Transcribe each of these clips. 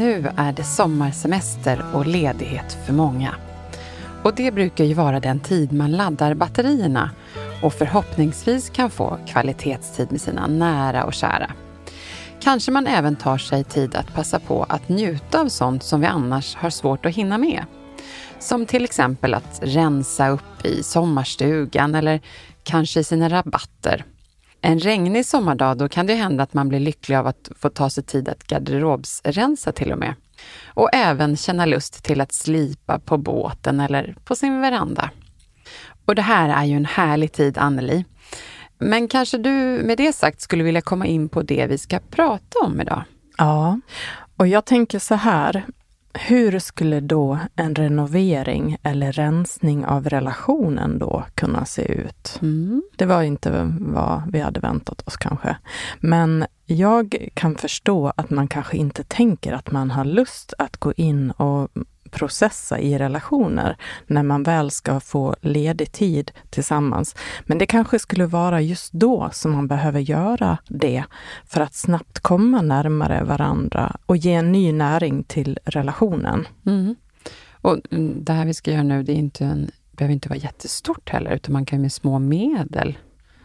Nu är det sommarsemester och ledighet för många. Och det brukar ju vara den tid man laddar batterierna och förhoppningsvis kan få kvalitetstid med sina nära och kära. Kanske man även tar sig tid att passa på att njuta av sånt som vi annars har svårt att hinna med. Som till exempel att rensa upp i sommarstugan eller kanske i sina rabatter. En regnig sommardag då kan det hända att man blir lycklig av att få ta sig tid att garderobsrensa till och med. Och även känna lust till att slipa på båten eller på sin veranda. Och det här är ju en härlig tid, Anneli. Men kanske du med det sagt skulle vilja komma in på det vi ska prata om idag? Ja, och jag tänker så här. Hur skulle då en renovering eller rensning av relationen då kunna se ut? Mm. Det var inte vad vi hade väntat oss kanske. Men jag kan förstå att man kanske inte tänker att man har lust att gå in och processa i relationer när man väl ska få ledig tid tillsammans. Men det kanske skulle vara just då som man behöver göra det för att snabbt komma närmare varandra och ge en ny näring till relationen. Mm. Och det här vi ska göra nu, det är inte en, behöver inte vara jättestort heller, utan man kan med små medel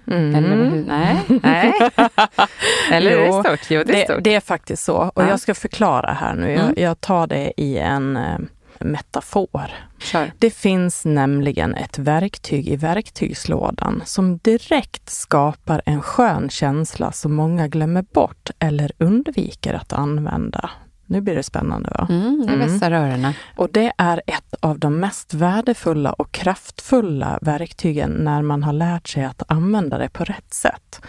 Mm. Eller? Nej, nej. Eller Jo, är det stort? Jo, det är Det, stort. det är faktiskt så. Och Ja. jag ska förklara här nu. Mm. Jag, jag tar det i en eh, metafor. Kör. Det finns nämligen ett verktyg i verktygslådan som direkt skapar en skön känsla som många glömmer bort eller undviker att använda. Nu blir det spännande va? Mm, Mm. vässar öronen. Och det är ett av de mest värdefulla och kraftfulla verktygen när man har lärt sig att använda det på rätt sätt.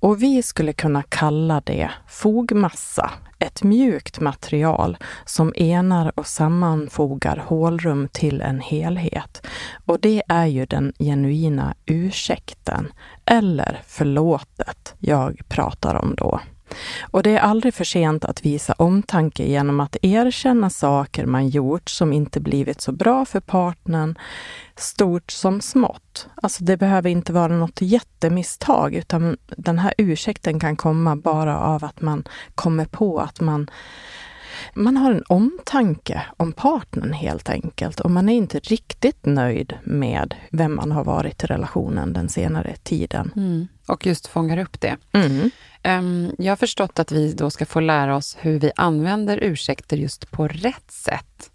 Och vi skulle kunna kalla det fogmassa, ett mjukt material som enar och sammanfogar hålrum till en helhet. Och det är ju den genuina ursäkten, eller förlåtet, jag pratar om då. Och det är aldrig för sent att visa omtanke genom att erkänna saker man gjort som inte blivit så bra för partnern, stort som smått. Alltså det behöver inte vara något jättemisstag, utan den här ursäkten kan komma bara av att man kommer på att man man har en omtanke om partnern helt enkelt och man är inte riktigt nöjd med vem man har varit i relationen den senare tiden. Mm. Och just fångar upp det. Mm. Ehm, jag har förstått att vi då ska få lära oss hur vi använder ursäkter just på rätt sätt.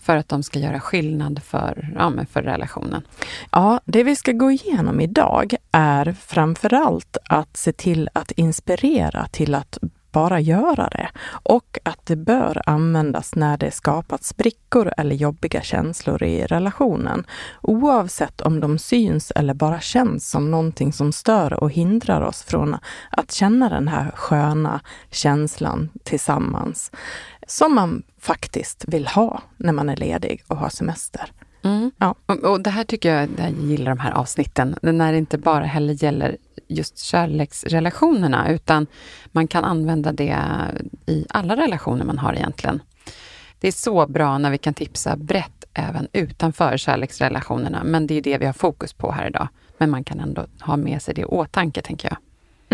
För att de ska göra skillnad för, ja, för relationen. Ja, det vi ska gå igenom idag är framförallt att se till att inspirera till att bara göra det och att det bör användas när det skapat sprickor eller jobbiga känslor i relationen. Oavsett om de syns eller bara känns som någonting som stör och hindrar oss från att känna den här sköna känslan tillsammans som man faktiskt vill ha när man är ledig och har semester. Mm. Ja. Och, och det här tycker jag, jag gillar de här avsnitten, när det inte bara heller gäller just kärleksrelationerna, utan man kan använda det i alla relationer man har egentligen. Det är så bra när vi kan tipsa brett även utanför kärleksrelationerna, men det är det vi har fokus på här idag. Men man kan ändå ha med sig det i åtanke, tänker jag.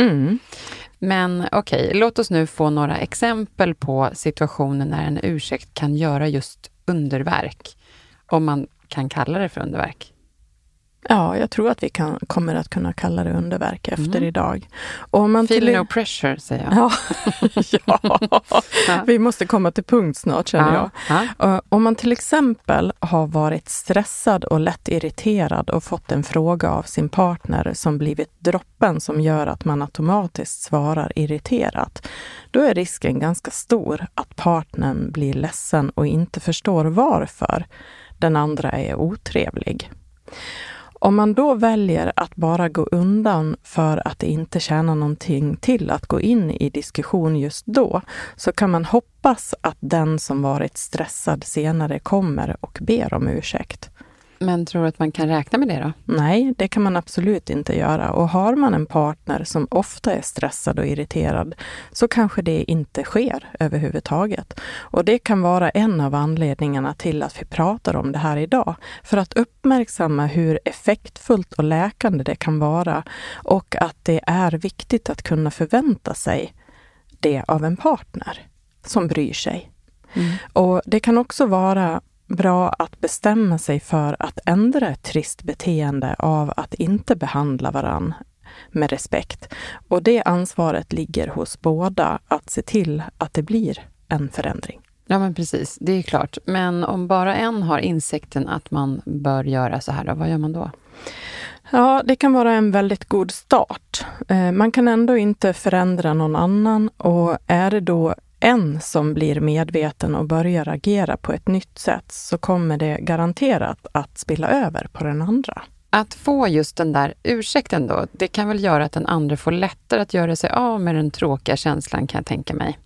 Mm. Men okej, låt oss nu få några exempel på situationer när en ursäkt kan göra just underverk. Om man kan kalla det för underverk. Ja, jag tror att vi kan, kommer att kunna kalla det underverk efter mm. idag. Och om man Feel till... no pressure, säger jag. Ja. ja. vi måste komma till punkt snart, känner ja. jag. Ja. Om man till exempel har varit stressad och lätt irriterad och fått en fråga av sin partner som blivit droppen som gör att man automatiskt svarar irriterat, då är risken ganska stor att partnern blir ledsen och inte förstår varför den andra är otrevlig. Om man då väljer att bara gå undan för att det inte tjänar någonting till att gå in i diskussion just då, så kan man hoppas att den som varit stressad senare kommer och ber om ursäkt. Men tror du att man kan räkna med det då? Nej, det kan man absolut inte göra. Och har man en partner som ofta är stressad och irriterad så kanske det inte sker överhuvudtaget. Och det kan vara en av anledningarna till att vi pratar om det här idag. För att uppmärksamma hur effektfullt och läkande det kan vara och att det är viktigt att kunna förvänta sig det av en partner som bryr sig. Mm. Och Det kan också vara bra att bestämma sig för att ändra ett trist beteende av att inte behandla varann med respekt. Och det ansvaret ligger hos båda att se till att det blir en förändring. Ja, men precis. Det är klart. Men om bara en har insikten att man bör göra så här, då, vad gör man då? Ja, det kan vara en väldigt god start. Eh, man kan ändå inte förändra någon annan och är det då en som blir medveten och börjar agera på ett nytt sätt så kommer det garanterat att spilla över på den andra. Att få just den där ursäkten då, det kan väl göra att den andra får lättare att göra sig av med den tråkiga känslan kan jag tänka mig.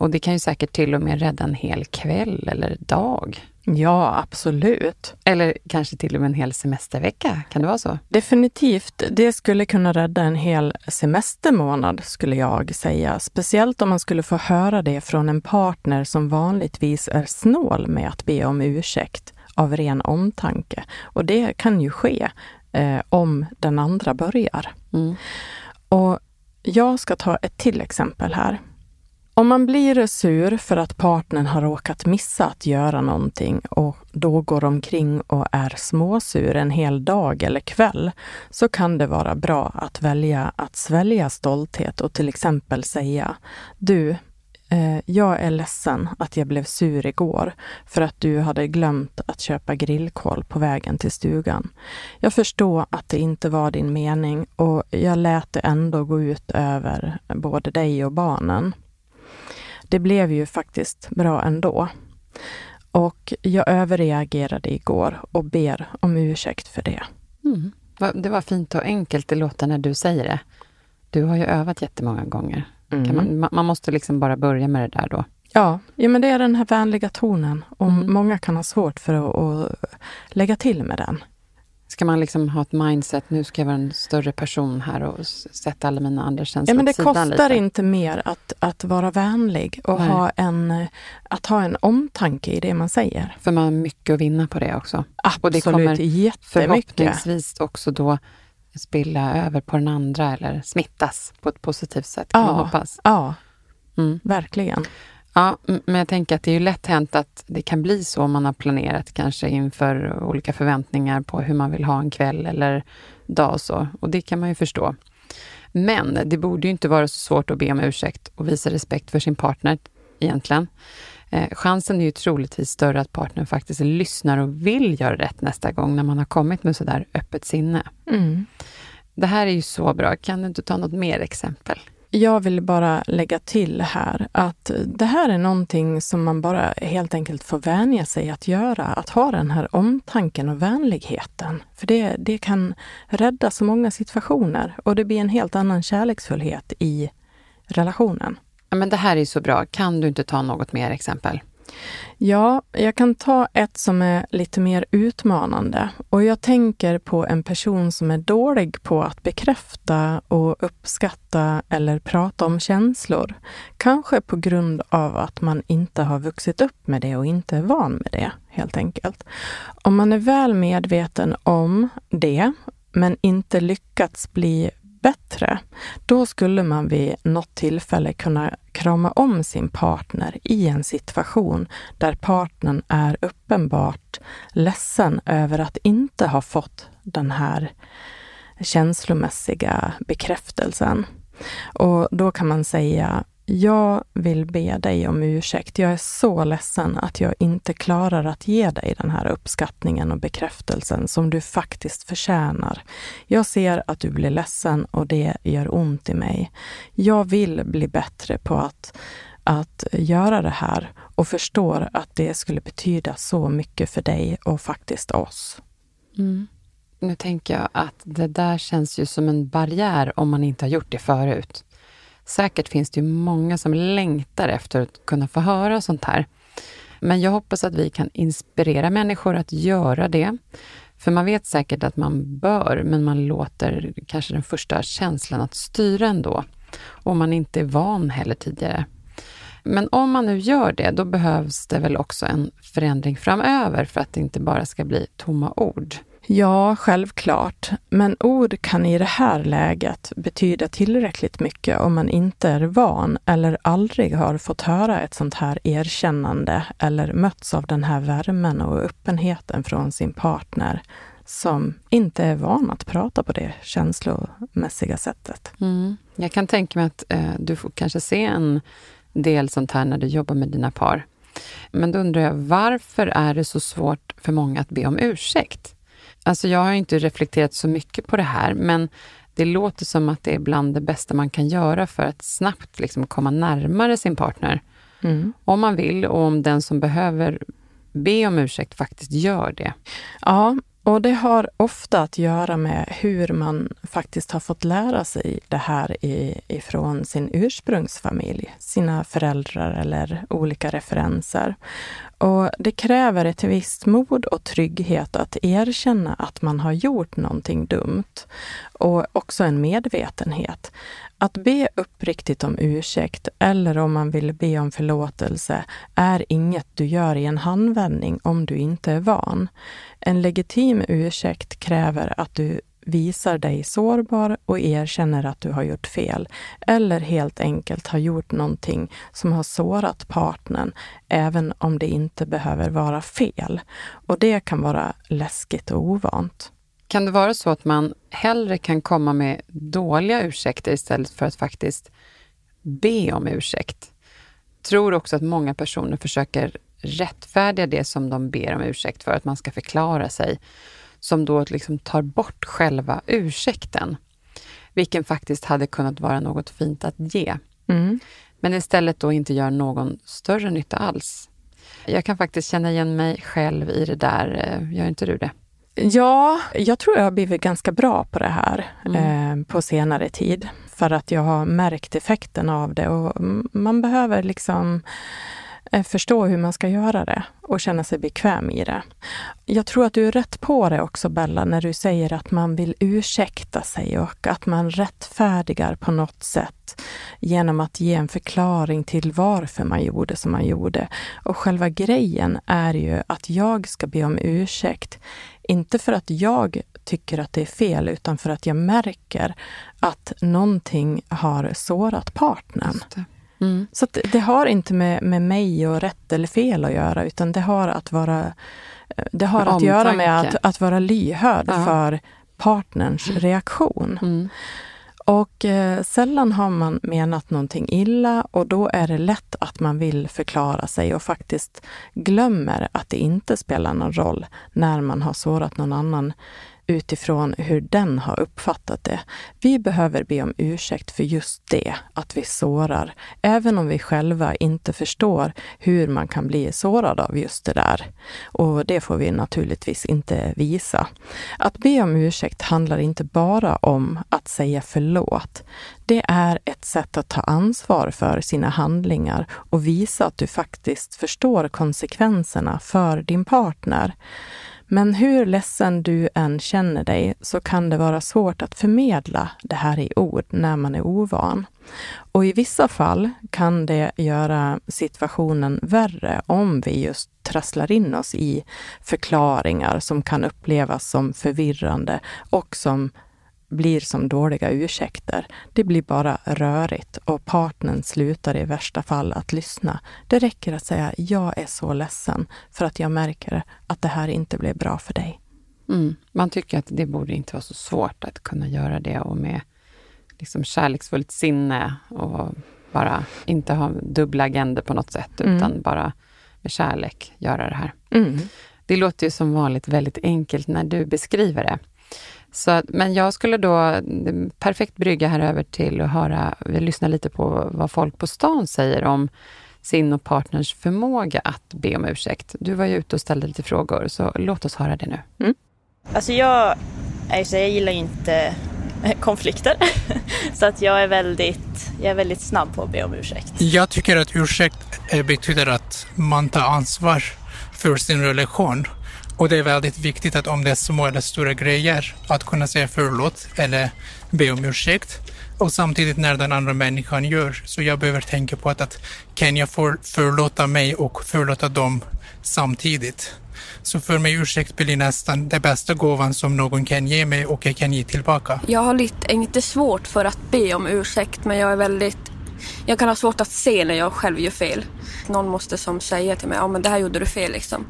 Och det kan ju säkert till och med rädda en hel kväll eller dag. Ja, absolut. Eller kanske till och med en hel semestervecka. Kan det vara så? Definitivt. Det skulle kunna rädda en hel semestermånad, skulle jag säga. Speciellt om man skulle få höra det från en partner som vanligtvis är snål med att be om ursäkt av ren omtanke. Och det kan ju ske eh, om den andra börjar. Mm. Och jag ska ta ett till exempel här. Om man blir sur för att partnern har råkat missa att göra någonting och då går omkring och är småsur en hel dag eller kväll, så kan det vara bra att välja att svälja stolthet och till exempel säga Du, eh, jag är ledsen att jag blev sur igår för att du hade glömt att köpa grillkol på vägen till stugan. Jag förstår att det inte var din mening och jag lät det ändå gå ut över både dig och barnen det blev ju faktiskt bra ändå. Och jag överreagerade igår och ber om ursäkt för det. Mm. Det var fint och enkelt det låter när du säger det. Du har ju övat jättemånga gånger. Mm. Man, man, måste liksom bara börja med det där då. Ja, ja men det är den här vänliga tonen och mm. många kan ha svårt för att, att lägga till med den. Ska man liksom ha ett mindset, nu ska jag vara en större person här och sätta alla mina andra känslor ja, men Det kostar lite. inte mer att, att vara vänlig och ha en, att ha en omtanke i det man säger. För man har mycket att vinna på det också. Absolut, och det kommer förhoppningsvis också då spilla över på den andra eller smittas på ett positivt sätt, kan ja, man hoppas. Ja, mm. verkligen. Ja, men jag tänker att det är ju lätt hänt att det kan bli så om man har planerat kanske inför olika förväntningar på hur man vill ha en kväll eller dag och så. Och det kan man ju förstå. Men det borde ju inte vara så svårt att be om ursäkt och visa respekt för sin partner egentligen. Eh, chansen är ju troligtvis större att partnern faktiskt lyssnar och vill göra rätt nästa gång när man har kommit med sådär öppet sinne. Mm. Det här är ju så bra. Kan du inte ta något mer exempel? Jag vill bara lägga till här att det här är någonting som man bara helt enkelt får vänja sig att göra. Att ha den här omtanken och vänligheten. För det, det kan rädda så många situationer och det blir en helt annan kärleksfullhet i relationen. Ja, men det här är så bra. Kan du inte ta något mer exempel? Ja, jag kan ta ett som är lite mer utmanande. Och jag tänker på en person som är dålig på att bekräfta och uppskatta eller prata om känslor. Kanske på grund av att man inte har vuxit upp med det och inte är van med det, helt enkelt. Om man är väl medveten om det, men inte lyckats bli bättre, då skulle man vid något tillfälle kunna krama om sin partner i en situation där partnern är uppenbart ledsen över att inte ha fått den här känslomässiga bekräftelsen. Och då kan man säga, jag vill be dig om ursäkt. Jag är så ledsen att jag inte klarar att ge dig den här uppskattningen och bekräftelsen som du faktiskt förtjänar. Jag ser att du blir ledsen och det gör ont i mig. Jag vill bli bättre på att, att göra det här och förstår att det skulle betyda så mycket för dig och faktiskt oss. Mm. Nu tänker jag att det där känns ju som en barriär om man inte har gjort det förut. Säkert finns det ju många som längtar efter att kunna få höra sånt här. Men jag hoppas att vi kan inspirera människor att göra det. För man vet säkert att man bör, men man låter kanske den första känslan att styra ändå. Och man inte är van heller tidigare. Men om man nu gör det, då behövs det väl också en förändring framöver för att det inte bara ska bli tomma ord. Ja, självklart. Men ord kan i det här läget betyda tillräckligt mycket om man inte är van eller aldrig har fått höra ett sånt här erkännande eller mötts av den här värmen och öppenheten från sin partner som inte är van att prata på det känslomässiga sättet. Mm. Jag kan tänka mig att eh, du får kanske se en del sånt här när du jobbar med dina par. Men då undrar jag, varför är det så svårt för många att be om ursäkt? Alltså jag har inte reflekterat så mycket på det här, men det låter som att det är bland det bästa man kan göra för att snabbt liksom komma närmare sin partner. Mm. Om man vill och om den som behöver be om ursäkt faktiskt gör det. Ja, och det har ofta att göra med hur man faktiskt har fått lära sig det här ifrån sin ursprungsfamilj, sina föräldrar eller olika referenser. Och det kräver ett visst mod och trygghet att erkänna att man har gjort någonting dumt och också en medvetenhet. Att be uppriktigt om ursäkt eller om man vill be om förlåtelse är inget du gör i en handvändning om du inte är van. En legitim ursäkt kräver att du visar dig sårbar och erkänner att du har gjort fel eller helt enkelt har gjort någonting som har sårat partnern, även om det inte behöver vara fel. Och det kan vara läskigt och ovant. Kan det vara så att man hellre kan komma med dåliga ursäkter istället för att faktiskt be om ursäkt? Tror också att många personer försöker rättfärdiga det som de ber om ursäkt för, att man ska förklara sig, som då liksom tar bort själva ursäkten, vilken faktiskt hade kunnat vara något fint att ge. Mm. Men istället då inte gör någon större nytta alls. Jag kan faktiskt känna igen mig själv i det där, eh, gör inte du det? Ja, jag tror jag har blivit ganska bra på det här mm. eh, på senare tid. För att jag har märkt effekten av det och man behöver liksom Eh, förstå hur man ska göra det och känna sig bekväm i det. Jag tror att du är rätt på det också Bella, när du säger att man vill ursäkta sig och att man rättfärdigar på något sätt genom att ge en förklaring till varför man gjorde som man gjorde. Och själva grejen är ju att jag ska be om ursäkt inte för att jag tycker att det är fel, utan för att jag märker att någonting har sårat partnern. Mm. Så det, har inte med, med mig och rätt eller fel att göra, utan det har att vara det har att göra med att, att vara lyhörd ja. för partnerns mm. reaktion. Mm. Och eh, sällan har man menat någonting illa och då är det lätt att man vill förklara sig och faktiskt glömmer att det inte spelar någon roll när man har sårat någon annan utifrån hur den har uppfattat det. Vi behöver be om ursäkt för just det, att vi sårar, även om vi själva inte förstår hur man kan bli sårad av just det där. Och det får vi naturligtvis inte visa. Att be om ursäkt handlar inte bara om att säga förlåt. Det är ett sätt att ta ansvar för sina handlingar och visa att du faktiskt förstår konsekvenserna för din partner. Men hur ledsen du än känner dig så kan det vara svårt att förmedla det här i ord när man är ovan. Och i vissa fall kan det göra situationen värre om vi just trasslar in oss i förklaringar som kan upplevas som förvirrande och som blir som dåliga ursäkter. Det blir bara rörigt och partnern slutar i värsta fall att lyssna. Det räcker att säga jag är så ledsen för att jag märker att det här inte blev bra för dig. Mm. Man tycker att det borde inte vara så svårt att kunna göra det och med liksom kärleksfullt sinne och bara inte ha dubbla agender på något sätt, mm. utan bara med kärlek göra det här. Mm. Det låter ju som vanligt väldigt enkelt när du beskriver det. Så, men jag skulle då, perfekt brygga här över till att höra, vi lyssnar lite på vad folk på stan säger om sin och partners förmåga att be om ursäkt. Du var ju ute och ställde lite frågor, så låt oss höra det nu. Mm. Alltså jag, alltså jag gillar ju inte konflikter. Så att jag är, väldigt, jag är väldigt snabb på att be om ursäkt. Jag tycker att ursäkt betyder att man tar ansvar för sin relation. Och det är väldigt viktigt att om det är små eller stora grejer, att kunna säga förlåt eller be om ursäkt. Och samtidigt när den andra människan gör, så jag behöver tänka på att, att kan jag för, förlåta mig och förlåta dem samtidigt? Så för mig ursäkt blir nästan den bästa gåvan som någon kan ge mig och jag kan ge tillbaka. Jag har lite, inte svårt för att be om ursäkt men jag är väldigt jag kan ha svårt att se när jag själv gör fel. Någon måste som säga till mig, ja men det här gjorde du fel liksom.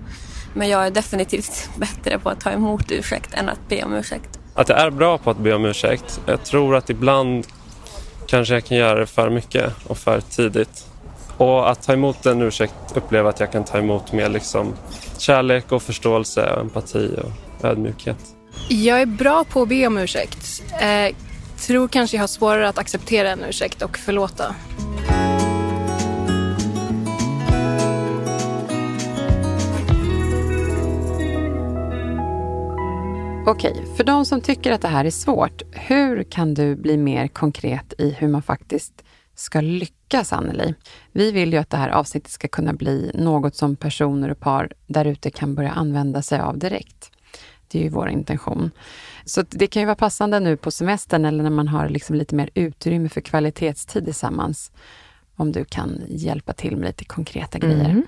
Men jag är definitivt bättre på att ta emot ursäkt än att be om ursäkt. Att jag är bra på att be om ursäkt. Jag tror att ibland kanske jag kan göra det för mycket och för tidigt. Och att ta emot en ursäkt uppleva att jag kan ta emot med liksom kärlek och förståelse och empati och ödmjukhet. Jag är bra på att be om ursäkt. Eh, tror kanske jag har svårare att acceptera en ursäkt och förlåta. Okej, för de som tycker att det här är svårt, hur kan du bli mer konkret i hur man faktiskt ska lyckas, Anneli. Vi vill ju att det här avsnittet ska kunna bli något som personer och par därute kan börja använda sig av direkt. Det är ju vår intention. Så det kan ju vara passande nu på semestern eller när man har liksom lite mer utrymme för kvalitetstid tillsammans. Om du kan hjälpa till med lite konkreta grejer. Mm.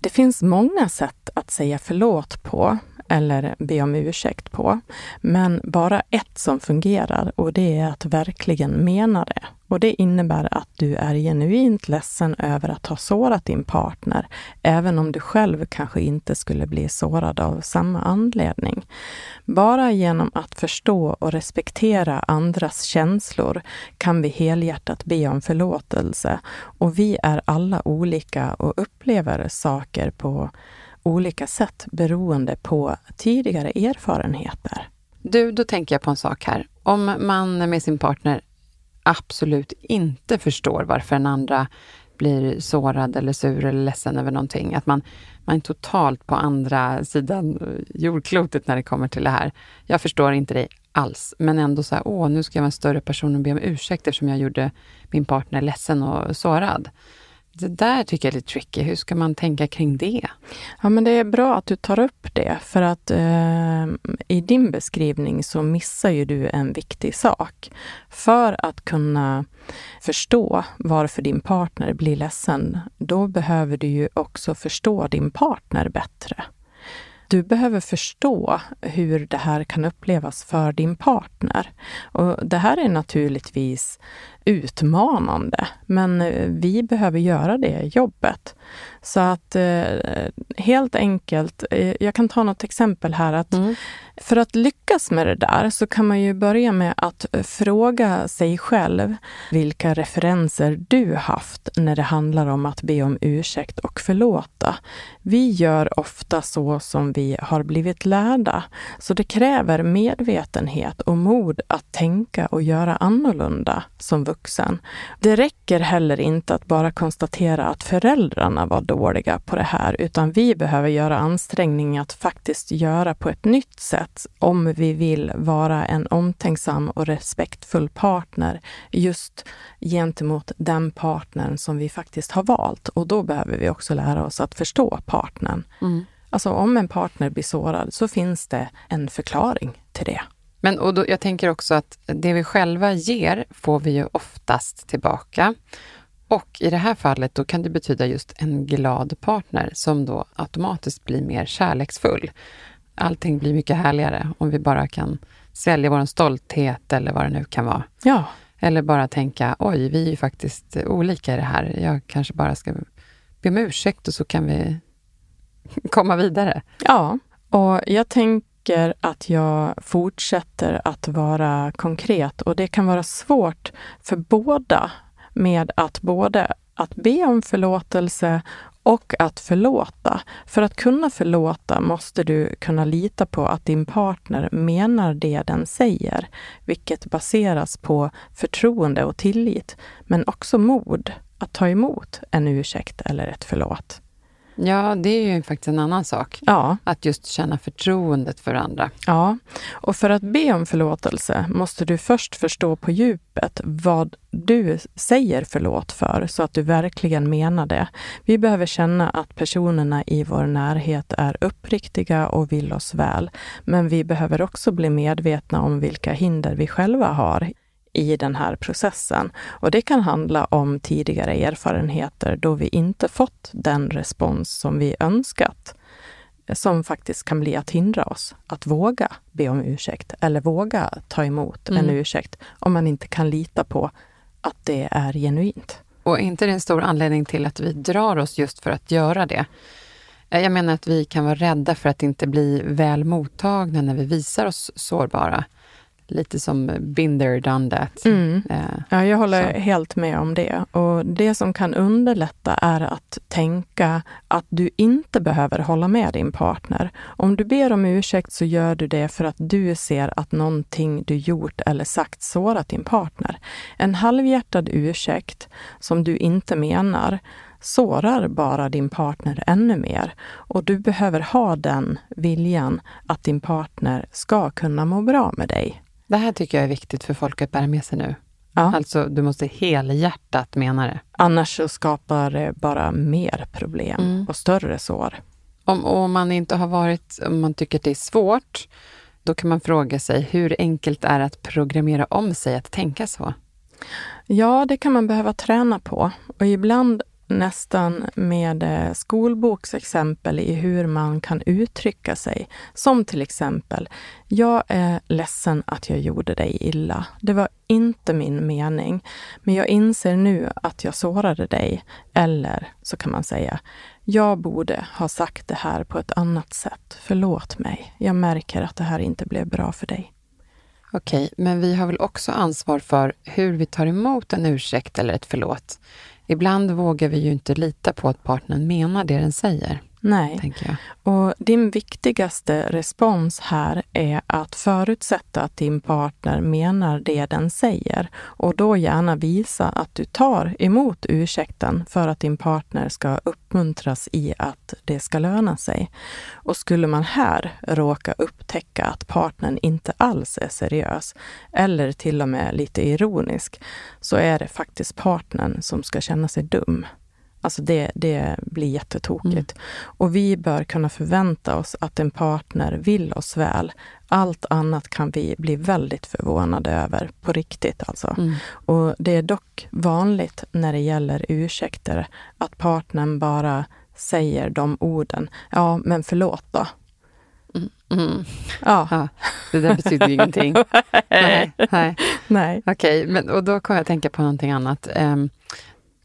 Det finns många sätt att säga förlåt på eller be om ursäkt på. Men bara ett som fungerar och det är att verkligen mena det. Och det innebär att du är genuint ledsen över att ha sårat din partner, även om du själv kanske inte skulle bli sårad av samma anledning. Bara genom att förstå och respektera andras känslor kan vi helhjärtat be om förlåtelse. Och vi är alla olika och upplever saker på olika sätt beroende på tidigare erfarenheter. Du, då tänker jag på en sak här. Om man med sin partner absolut inte förstår varför den andra blir sårad eller sur eller ledsen över någonting. Att man, man är totalt på andra sidan jordklotet när det kommer till det här. Jag förstår inte dig alls, men ändå så här, åh, nu ska jag vara en större person och be om ursäkt eftersom jag gjorde min partner ledsen och sårad. Det där tycker jag är lite tricky. Hur ska man tänka kring det? Ja, men det är bra att du tar upp det, för att eh, i din beskrivning så missar ju du en viktig sak. För att kunna förstå varför din partner blir ledsen, då behöver du ju också förstå din partner bättre. Du behöver förstå hur det här kan upplevas för din partner. Och det här är naturligtvis utmanande, men eh, vi behöver göra det jobbet. Så att eh, helt enkelt, eh, jag kan ta något exempel här. att mm. För att lyckas med det där så kan man ju börja med att fråga sig själv vilka referenser du haft när det handlar om att be om ursäkt och förlåta. Vi gör ofta så som vi har blivit lärda, så det kräver medvetenhet och mod att tänka och göra annorlunda som vuxen. Det räcker heller inte att bara konstatera att föräldrarna var dåliga på det här, utan vi behöver göra ansträngningar att faktiskt göra på ett nytt sätt om vi vill vara en omtänksam och respektfull partner just gentemot den partnern som vi faktiskt har valt. Och då behöver vi också lära oss att förstå partnern. Mm. Alltså om en partner blir sårad så finns det en förklaring till det. Men och då, jag tänker också att det vi själva ger får vi ju oftast tillbaka. Och i det här fallet då kan det betyda just en glad partner som då automatiskt blir mer kärleksfull. Allting blir mycket härligare om vi bara kan svälja vår stolthet eller vad det nu kan vara. Ja. Eller bara tänka, oj, vi är ju faktiskt olika i det här. Jag kanske bara ska be om ursäkt och så kan vi komma vidare. Ja, och jag tänker tycker att jag fortsätter att vara konkret och det kan vara svårt för båda med att både att be om förlåtelse och att förlåta. För att kunna förlåta måste du kunna lita på att din partner menar det den säger, vilket baseras på förtroende och tillit, men också mod att ta emot en ursäkt eller ett förlåt. Ja, det är ju faktiskt en annan sak. Ja. Att just känna förtroendet för andra. Ja, och för att be om förlåtelse måste du först förstå på djupet vad du säger förlåt för, så att du verkligen menar det. Vi behöver känna att personerna i vår närhet är uppriktiga och vill oss väl. Men vi behöver också bli medvetna om vilka hinder vi själva har i den här processen. Och det kan handla om tidigare erfarenheter då vi inte fått den respons som vi önskat, som faktiskt kan bli att hindra oss att våga be om ursäkt eller våga ta emot mm. en ursäkt om man inte kan lita på att det är genuint. Och inte det en stor anledning till att vi drar oss just för att göra det? Jag menar att vi kan vara rädda för att inte bli väl mottagna när vi visar oss sårbara lite som Binder done that. Mm. Eh, ja, jag håller så. helt med om det. Och det som kan underlätta är att tänka att du inte behöver hålla med din partner. Om du ber om ursäkt så gör du det för att du ser att någonting du gjort eller sagt sårat din partner. En halvhjärtad ursäkt som du inte menar sårar bara din partner ännu mer. Och du behöver ha den viljan att din partner ska kunna må bra med dig. Det här tycker jag är viktigt för folk att bära med sig nu. Ja. Alltså, du måste helhjärtat mena det. Annars så skapar det bara mer problem mm. och större sår. Om, om man inte har varit, om man tycker att det är svårt, då kan man fråga sig hur enkelt är det att programmera om sig att tänka så? Ja, det kan man behöva träna på. Och ibland nästan med eh, skolboksexempel i hur man kan uttrycka sig. Som till exempel, jag är ledsen att jag gjorde dig illa. Det var inte min mening, men jag inser nu att jag sårade dig. Eller så kan man säga, jag borde ha sagt det här på ett annat sätt. Förlåt mig. Jag märker att det här inte blev bra för dig. Okej, men vi har väl också ansvar för hur vi tar emot en ursäkt eller ett förlåt. Ibland vågar vi ju inte lita på att partnern menar det den säger. Nej, och din viktigaste respons här är att förutsätta att din partner menar det den säger och då gärna visa att du tar emot ursäkten för att din partner ska uppmuntras i att det ska löna sig. Och skulle man här råka upptäcka att partnern inte alls är seriös eller till och med lite ironisk, så är det faktiskt partnern som ska känna sig dum. Alltså det, det blir jättetokigt. Mm. Och vi bör kunna förvänta oss att en partner vill oss väl. Allt annat kan vi bli väldigt förvånade över, på riktigt alltså. Mm. Och det är dock vanligt när det gäller ursäkter att partnern bara säger de orden. Ja, men förlåt då. Mm. Mm. Ja. ja. Det där betyder ju ingenting. nej. nej. nej. Okej, men och då kommer jag tänka på någonting annat. Um,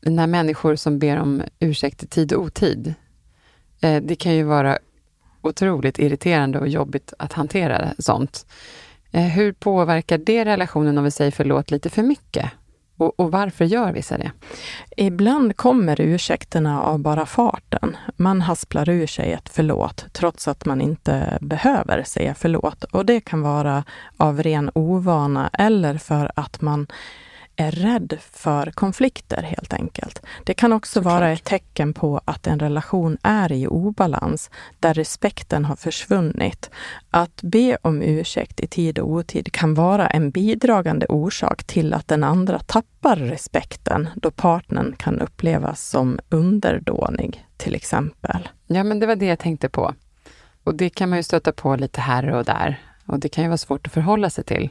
när människor som ber om ursäkt i tid och otid, eh, det kan ju vara otroligt irriterande och jobbigt att hantera sånt. Eh, hur påverkar det relationen om vi säger förlåt lite för mycket? Och, och, varför gör vissa det? Ibland kommer ursäkterna av bara farten. Man hasplar ur sig ett förlåt trots att man inte behöver säga förlåt. Och det kan vara av ren ovana eller för att man är rädd för konflikter helt enkelt. Det kan också Såklart. vara ett tecken på att en relation är i obalans, där respekten har försvunnit. Att be om ursäkt i tid och otid kan vara en bidragande orsak till att den andra tappar respekten, då partnern kan upplevas som underdånig, till exempel. Ja, men det var det jag tänkte på. Och det kan man ju stöta på lite här och där. Och det kan ju vara svårt att förhålla sig till.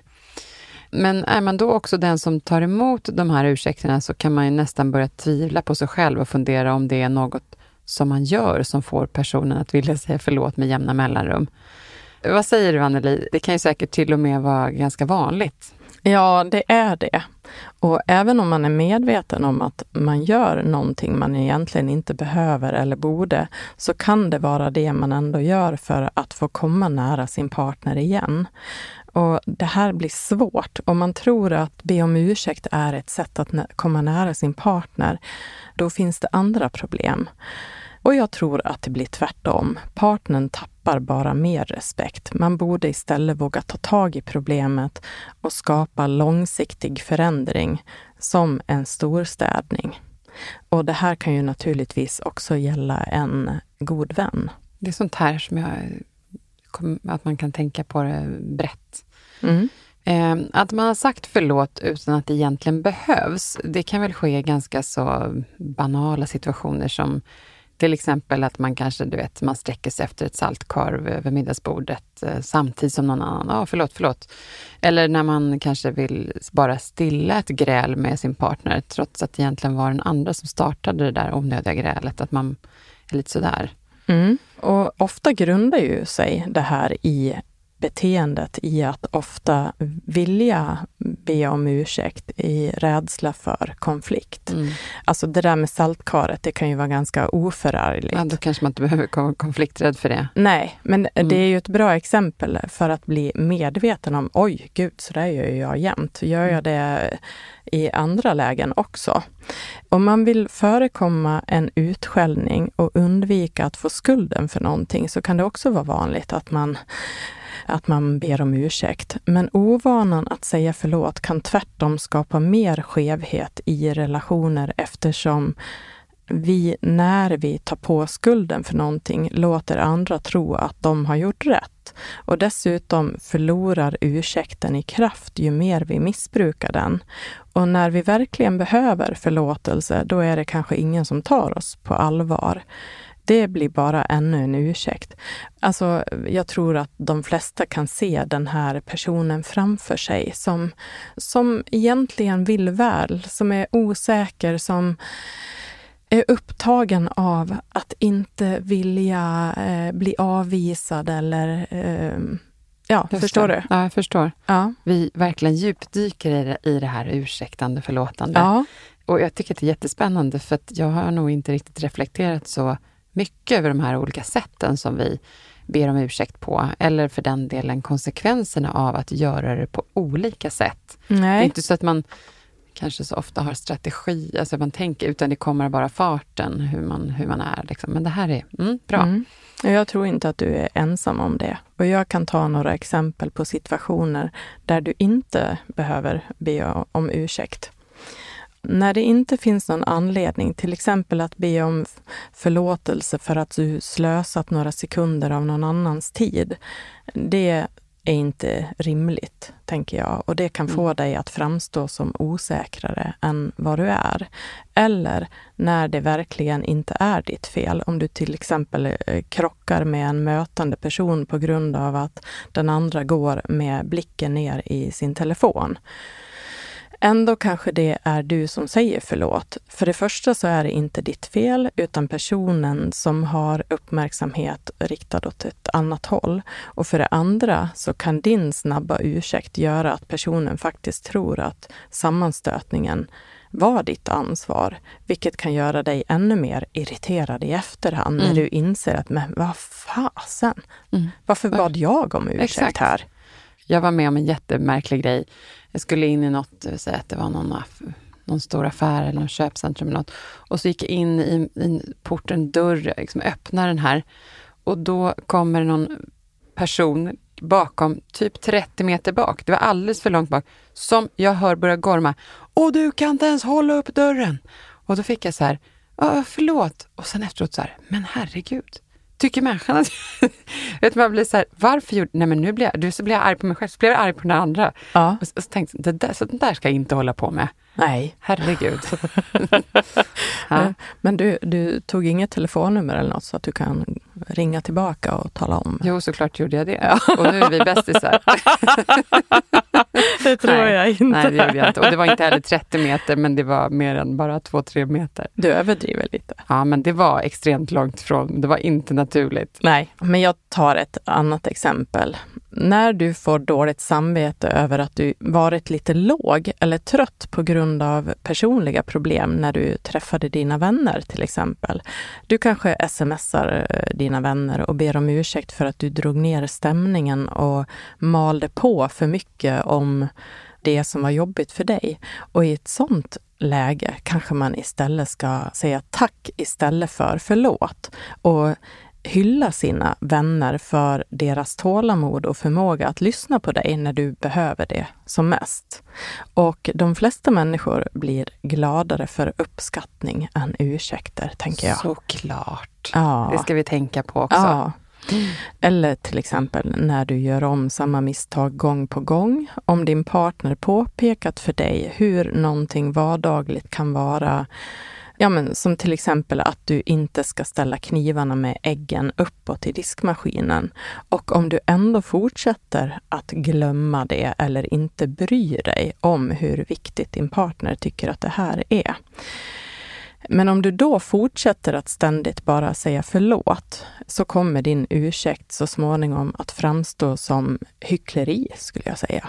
Men är man då också den som tar emot de här ursäkterna så kan man ju nästan börja tvivla på sig själv och fundera om det är något som man gör som får personen att vilja säga förlåt med jämna mellanrum. Vad säger du Anneli? Det kan ju säkert till och med vara ganska vanligt. Ja, det är det. Och även om man är medveten om att man gör någonting man egentligen inte behöver eller borde, så kan det vara det man ändå gör för att få komma nära sin partner igen. Och Det här blir svårt. Om man tror att be om ursäkt är ett sätt att komma nära sin partner, då finns det andra problem. Och jag tror att det blir tvärtom. Partnern tappar bara mer respekt. Man borde istället våga ta tag i problemet och skapa långsiktig förändring, som en storstädning. Och det här kan ju naturligtvis också gälla en god vän. Det är sånt här som jag... Att man kan tänka på det brett. Mm. Eh, att man har sagt förlåt utan att det egentligen behövs, det kan väl ske i ganska så banala situationer som till exempel att man kanske, du vet, man sträcker sig efter ett saltkorv över middagsbordet eh, samtidigt som någon annan, ja oh, förlåt, förlåt. Eller när man kanske vill bara stilla ett gräl med sin partner, trots att det egentligen var den andra som startade det där onödiga grälet, att man är lite sådär. Mm. Och ofta grundar ju sig det här i beteendet i att ofta vilja be om ursäkt i rädsla för konflikt. Mm. Alltså det där med saltkaret, det kan ju vara ganska oförargligt. Ja, då kanske man inte behöver vara konflikträdd för det. Nej, men mm. det är ju ett bra exempel för att bli medveten om, oj gud, så där gör jag jämt. Gör jag mm. det i andra lägen också? Om man vill förekomma en utskällning och undvika att få skulden för någonting så kan det också vara vanligt att man att man ber om ursäkt. Men ovanan att säga förlåt kan tvärtom skapa mer skevhet i relationer eftersom vi, när vi tar på skulden för någonting, låter andra tro att de har gjort rätt. Och dessutom förlorar ursäkten i kraft ju mer vi missbrukar den. Och när vi verkligen behöver förlåtelse, då är det kanske ingen som tar oss på allvar det blir bara ännu en ursäkt. Alltså, jag tror att de flesta kan se den här personen framför sig som, som egentligen vill väl, som är osäker, som är upptagen av att inte vilja eh, bli avvisad eller eh, Ja, Just förstår du? Ja, jag förstår. Ja. Vi verkligen djupdyker i det, i det här ursäktande, förlåtande. Ja. Och jag tycker att det är jättespännande för att jag har nog inte riktigt reflekterat så mycket över de här olika sätten som vi ber om ursäkt på. Eller för den delen konsekvenserna av att göra det på olika sätt. Nej. Det är inte så att man kanske så ofta har strategi, alltså man tänker, utan det kommer bara farten, hur man, hur man är. Liksom. Men det här är mm, bra. Mm. Jag tror inte att du är ensam om det. Och jag kan ta några exempel på situationer där du inte behöver be om ursäkt. När det inte finns någon anledning, till exempel att be om förlåtelse för att du slösat några sekunder av någon annans tid, det är inte rimligt, tänker jag. Och det kan mm. få dig att framstå som osäkrare än vad du är. Eller när det verkligen inte är ditt fel. Om du till exempel eh, krockar med en mötande person på grund av att den andra går med blicken ner i sin telefon Ändå kanske det är du som säger förlåt. För det första så är det inte ditt fel, utan personen som har uppmärksamhet riktad åt ett annat håll. Och för det andra så kan din snabba ursäkt göra att personen faktiskt tror att sammanstötningen var ditt ansvar, vilket kan göra dig ännu mer irriterad i efterhand mm. när du inser att, men vad fasen, mm. varför bad jag om ursäkt Exakt. här? Jag var med om en jättemärklig grej jag skulle in i något, eh, säg att det var någon, någon stor affär eller något köpcentrum eller något. Och så gick jag in i, i porten, dörr, liksom öppnar den här. Och då kommer någon person bakom, typ 30 meter bak, det var alldeles för långt bak, som jag hör börja gorma. Och du kan inte ens hålla upp dörren! Och då fick jag så här, förlåt. Och sen efteråt så här, men herregud, tycker människan att... vet man blir så här, varför gjorde... Nej men nu blir jag, så blir jag arg på mig själv, så blir jag arg på den andra. Ja. Och, så, och så tänkte jag, det där, så där ska jag inte hålla på med. Nej. Herregud. ja. Men du, du tog inget telefonnummer eller något så att du kan ringa tillbaka och tala om? Jo, såklart gjorde jag det. Ja. Och nu är vi bästisar. det tror Nej. jag inte. Nej, det gjorde jag inte. Och det var inte heller 30 meter, men det var mer än bara 2-3 meter. Du överdriver lite. Ja, men det var extremt långt ifrån. Det var inte naturligt. Nej, men jag tar ett annat exempel. När du får dåligt samvete över att du varit lite låg eller trött på grund av personliga problem när du träffade dina vänner till exempel. Du kanske smsar eh, dina vänner och ber om ursäkt för att du drog ner stämningen och malde på för mycket om det som var jobbigt för dig. Och i ett sånt läge kanske man istället ska säga tack istället för förlåt. Och hylla sina vänner för deras tålamod och förmåga att lyssna på dig när du behöver det som mest. Och de flesta människor blir gladare för uppskattning än ursäkter, tänker jag. Såklart. Ja. Det ska vi tänka på också. Ja. Eller till exempel när du gör om samma misstag gång på gång. Om din partner påpekat för dig hur någonting vardagligt kan vara Ja, men som till exempel att du inte ska ställa knivarna med äggen uppåt i diskmaskinen. Och om du ändå fortsätter att glömma det eller inte bryr dig om hur viktigt din partner tycker att det här är. Men om du då fortsätter att ständigt bara säga förlåt så kommer din ursäkt så småningom att framstå som hyckleri, skulle jag säga.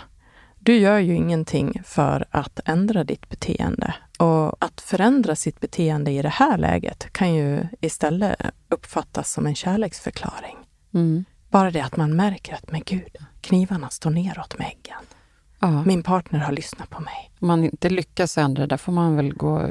Du gör ju ingenting för att ändra ditt beteende. Och att förändra sitt beteende i det här läget kan ju istället uppfattas som en kärleksförklaring. Mm. Bara det att man märker att, men gud, knivarna står neråt med äggen. Ja. Min partner har lyssnat på mig. Om man inte lyckas ändra det, får man väl gå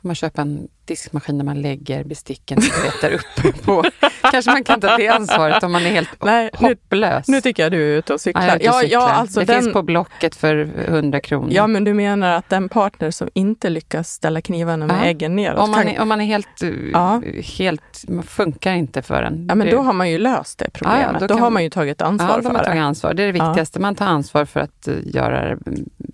får man köpa en diskmaskin där man lägger besticken vet, där uppe på. Kanske man kan ta det ansvaret om man är helt Nej, nu, hopplös. nu tycker jag du är ute och cyklar. Ja, ute och ja, cyklar. alltså det den, finns på Blocket för 100 kronor. Ja, men du menar att den partner som inte lyckas ställa knivarna med Ja. äggen neråt. om, man kan, är, om man är helt, eh, Ja. helt, man funkar inte för en. ja, men Det- då har man ju löst det problemet. Ja, ja, då då kan- har man ju tagit ansvar ja, då för man tagit ansvar. Det är det Ja. viktigaste. Man tar ansvar för att eh, göra det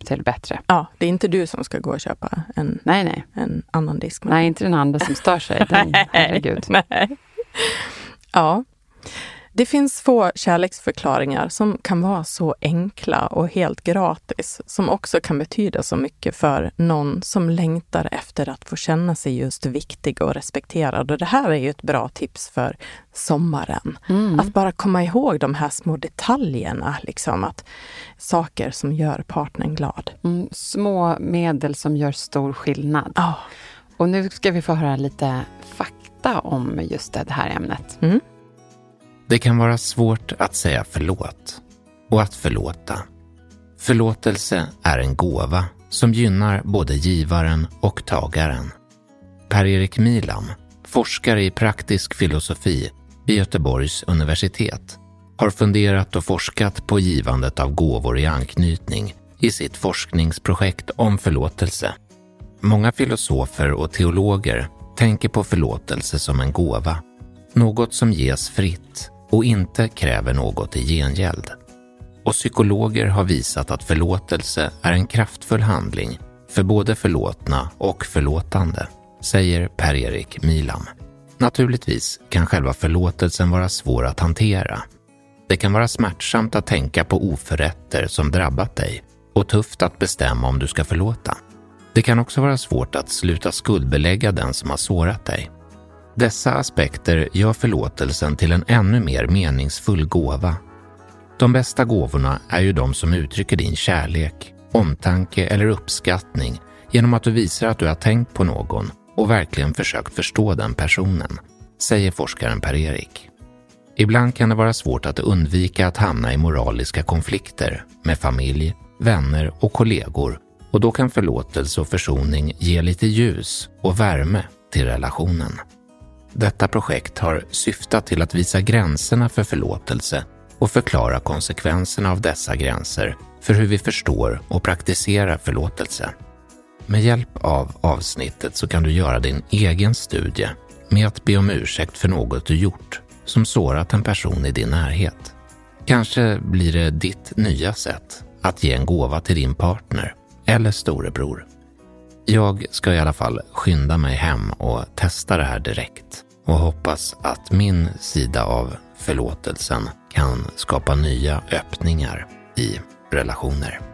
till bättre. Ja, det är inte du som ska gå och köpa en, Nej, nej. en annan diskmaskin. Nej, inte den andra som stör sig. Den, herregud. Nej. Ja. Det finns få kärleksförklaringar som kan vara så enkla och helt gratis, som också kan betyda så mycket för någon som längtar efter att få känna sig just viktig och respekterad. Och det här är ju ett bra tips för sommaren. Mm. Att bara komma ihåg de här små detaljerna, liksom att saker som gör partnern glad. Mm, små medel som gör stor skillnad. Ja. Och nu ska vi få höra lite fakta om just det här ämnet. Mm. Det kan vara svårt att säga förlåt och att förlåta. Förlåtelse är en gåva som gynnar både givaren och tagaren. Per-Erik Milam, forskare i praktisk filosofi vid Göteborgs universitet, har funderat och forskat på givandet av gåvor i anknytning i sitt forskningsprojekt om förlåtelse. Många filosofer och teologer tänker på förlåtelse som en gåva, något som ges fritt och inte kräver något i gengäld. Och psykologer har visat att förlåtelse är en kraftfull handling för både förlåtna och förlåtande, säger Per-Erik Milam. Naturligtvis kan själva förlåtelsen vara svår att hantera. Det kan vara smärtsamt att tänka på oförrätter som drabbat dig och tufft att bestämma om du ska förlåta. Det kan också vara svårt att sluta skuldbelägga den som har sårat dig. Dessa aspekter gör förlåtelsen till en ännu mer meningsfull gåva. De bästa gåvorna är ju de som uttrycker din kärlek, omtanke eller uppskattning genom att du visar att du har tänkt på någon och verkligen försökt förstå den personen, säger forskaren Per-Erik. Ibland kan det vara svårt att undvika att hamna i moraliska konflikter med familj, vänner och kollegor och då kan förlåtelse och försoning ge lite ljus och värme till relationen. Detta projekt har syftat till att visa gränserna för förlåtelse och förklara konsekvenserna av dessa gränser för hur vi förstår och praktiserar förlåtelse. Med hjälp av avsnittet så kan du göra din egen studie med att be om ursäkt för något du gjort som sårat en person i din närhet. Kanske blir det ditt nya sätt att ge en gåva till din partner eller storebror. Jag ska i alla fall skynda mig hem och testa det här direkt och hoppas att min sida av förlåtelsen kan skapa nya öppningar i relationer.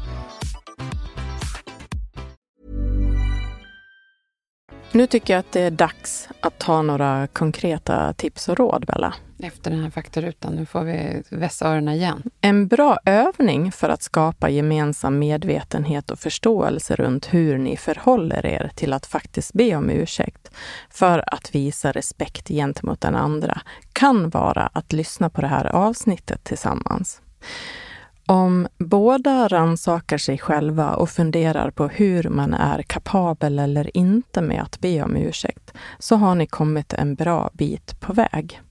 Nu tycker jag att det är dags att ta några konkreta tips och råd, Bella. Efter den här faktarutan, nu får vi vässa öronen igen. En bra övning för att skapa gemensam medvetenhet och förståelse runt hur ni förhåller er till att faktiskt be om ursäkt för att visa respekt gentemot den andra kan vara att lyssna på det här avsnittet tillsammans. Om båda rannsakar sig själva och funderar på hur man är kapabel eller inte med att be om ursäkt, så har ni kommit en bra bit på väg.